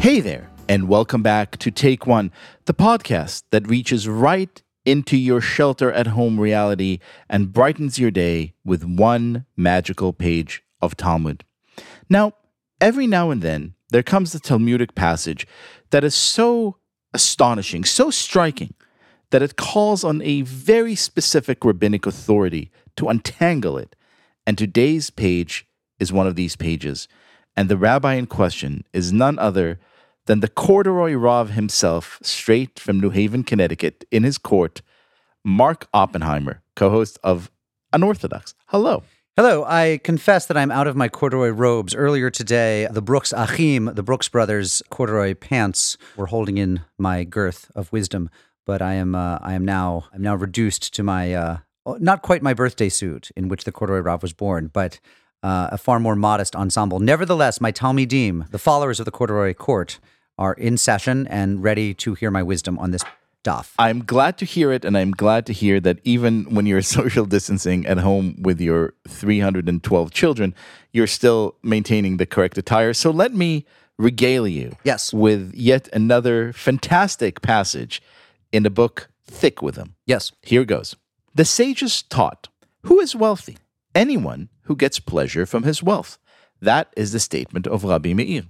Hey there, and welcome back to Take One, the podcast that reaches right into your shelter at home reality and brightens your day with one magical page of Talmud. Now, every now and then, there comes a Talmudic passage that is so astonishing, so striking, that it calls on a very specific rabbinic authority to untangle it. And today's page is one of these pages. And the rabbi in question is none other than the corduroy Rav himself, straight from New Haven, Connecticut, in his court, Mark Oppenheimer, co host of Unorthodox. Hello. Hello, I confess that I'm out of my corduroy robes. Earlier today, the Brooks Achim, the Brooks brothers corduroy pants were holding in my girth of wisdom, but I am uh, I am now I'm now reduced to my uh, not quite my birthday suit in which the corduroy Rav was born, but uh, a far more modest ensemble. Nevertheless, my Talmidim, the followers of the corduroy court, are in session and ready to hear my wisdom on this daf. I'm glad to hear it, and I'm glad to hear that even when you're social distancing at home with your 312 children, you're still maintaining the correct attire. So let me regale you Yes. with yet another fantastic passage in the book Thick with Them. Yes. Here goes. The sages taught, Who is wealthy? Anyone who gets pleasure from his wealth. That is the statement of Rabbi Meir.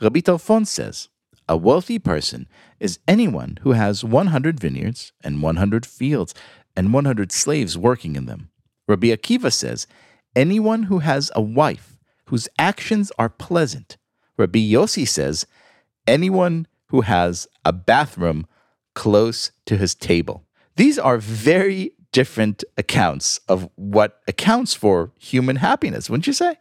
Rabbi Tarfon says, A wealthy person is anyone who has 100 vineyards and 100 fields and 100 slaves working in them. Rabbi Akiva says, Anyone who has a wife whose actions are pleasant. Rabbi Yossi says, Anyone who has a bathroom close to his table. These are very different accounts of what accounts for human happiness, wouldn't you say?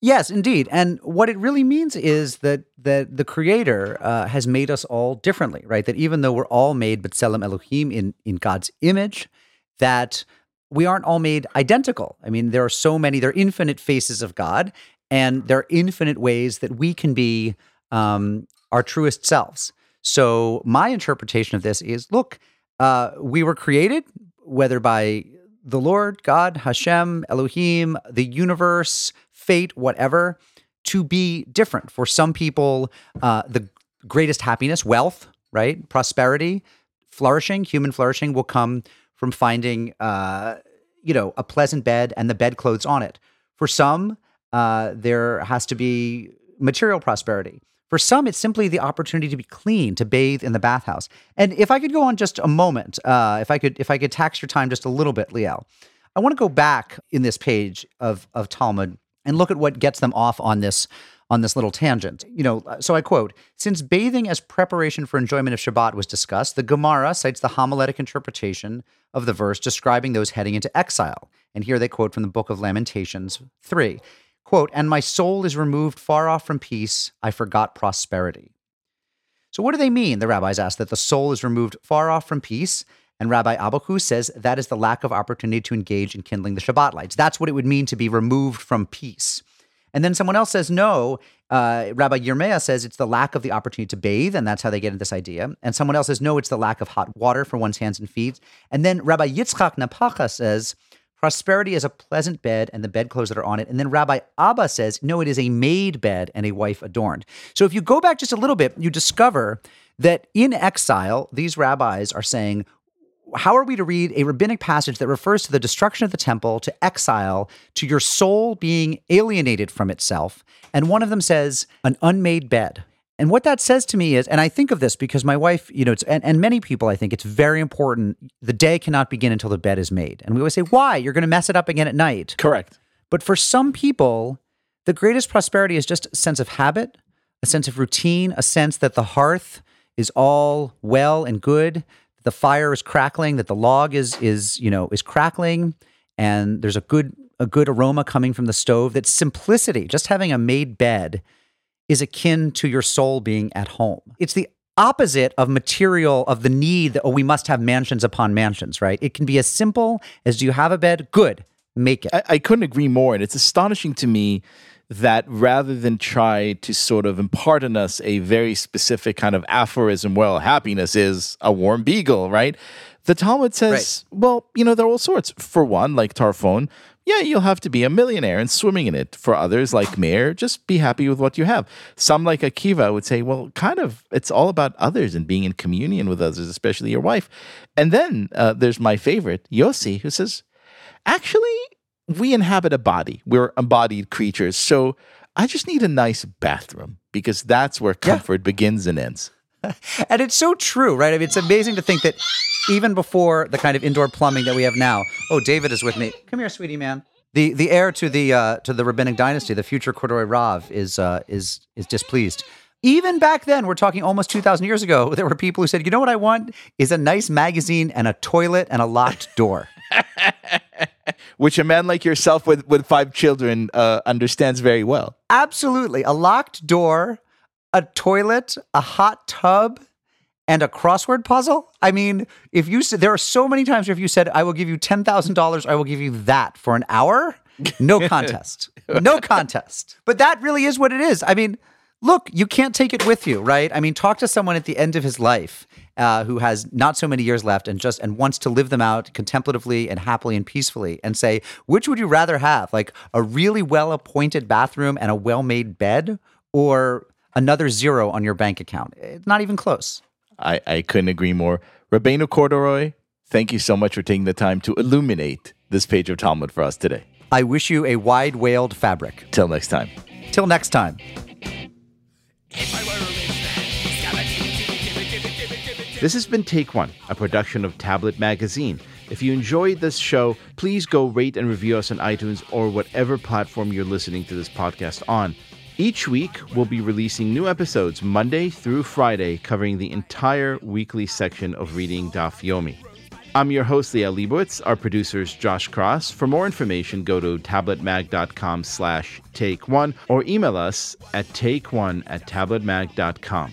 Yes, indeed. And what it really means is that that the Creator uh, has made us all differently, right? That even though we're all made B'Tselem Elohim in in God's image, that we aren't all made identical. I mean, there are so many, there are infinite faces of God, and there are infinite ways that we can be um, our truest selves. So my interpretation of this is: look, uh, we were created, whether by the Lord, God, Hashem, Elohim, the universe, fate, whatever, to be different. For some people, uh, the greatest happiness, wealth, right, prosperity, flourishing, human flourishing will come from finding, uh, you know, a pleasant bed and the bedclothes on it. For some, uh, there has to be material prosperity. For some, it's simply the opportunity to be clean, to bathe in the bathhouse. And if I could go on just a moment, uh, if I could, if I could tax your time just a little bit, Liel, I want to go back in this page of of Talmud and look at what gets them off on this on this little tangent. You know, so I quote, since bathing as preparation for enjoyment of Shabbat was discussed, the Gemara cites the homiletic interpretation of the verse describing those heading into exile. And here they quote from the book of Lamentations 3. Quote, and my soul is removed far off from peace, I forgot prosperity. So what do they mean? The rabbis ask that the soul is removed far off from peace. And Rabbi Abahu says that is the lack of opportunity to engage in kindling the Shabbat lights. That's what it would mean to be removed from peace. And then someone else says no. Uh, Rabbi Yirmeh says it's the lack of the opportunity to bathe, and that's how they get into this idea. And someone else says no, it's the lack of hot water for one's hands and feet. And then Rabbi Yitzchak Napacha says prosperity is a pleasant bed and the bedclothes that are on it. And then Rabbi Abba says no, it is a made bed and a wife adorned. So if you go back just a little bit, you discover that in exile, these rabbis are saying how are we to read a rabbinic passage that refers to the destruction of the temple, to exile, to your soul being alienated from itself? And one of them says, an unmade bed. And what that says to me is, and I think of this because my wife, you know, it's, and, and many people, I think it's very important. The day cannot begin until the bed is made. And we always say, why? You're going to mess it up again at night. Correct. But for some people, the greatest prosperity is just a sense of habit, a sense of routine, a sense that the hearth is all well and good, the fire is crackling, that the log is is you know is crackling, and there's a good a good aroma coming from the stove. That simplicity, just having a made bed, is akin to your soul being at home. It's the opposite of material of the need that oh we must have mansions upon mansions, right? It can be as simple as do you have a bed? Good, make it. I, I couldn't agree more. And it's astonishing to me that rather than try to sort of impart on us a very specific kind of aphorism, well, happiness is a warm beagle, right? The Talmud says, well, you know, there are all sorts. For one, like Tarfon, yeah, you'll have to be a millionaire and swimming in it. For others, like Meir, just be happy with what you have. Some, like Akiva, would say, well, kind of, it's all about others and being in communion with others, especially your wife. And then uh, there's my favorite, Yossi, who says, actually, we inhabit a body. We're embodied creatures. So I just need a nice bathroom because that's where comfort yeah. begins and ends. and it's so true, right? I mean, it's amazing to think that even before the kind of indoor plumbing that we have now. Oh, David is with me. Come here, sweetie man. The the heir to the uh, to the rabbinic dynasty, the future Corduroy Rav, is uh, is is displeased. Even back then, we're talking almost two thousand years ago. There were people who said, "You know what I want is a nice magazine and a toilet and a locked door." Which a man like yourself with with five children uh, understands very well. Absolutely, a locked door, a toilet, a hot tub, and a crossword puzzle. I mean, if you said there are so many times where if you said, I will give you $10,000, I will give you that for an hour, no contest. no contest. But that really is what it is. I mean, look, you can't take it with you, right? I mean, talk to someone at the end of his life uh, who has not so many years left and just and wants to live them out contemplatively and happily and peacefully and say, which would you rather have? Like a really well appointed bathroom and a well made bed or another zero on your bank account? It's not even close. I, I couldn't agree more. Rabbeinu Corduroy, thank you so much for taking the time to illuminate this page of Talmud for us today. I wish you a wide waled fabric. Till next time. Till next time. This has been Take One, a production of Tablet Magazine. If you enjoyed this show, please go rate and review us on iTunes or whatever platform you're listening to this podcast on. Each week, we'll be releasing new episodes Monday through Friday, covering the entire weekly section of Reading Daf Yomi. I'm your host, Liel Leibovitz. Our producer is Josh Cross. For more information, go to tabletmag.com slash take one or email us at take one at tabletmag.com.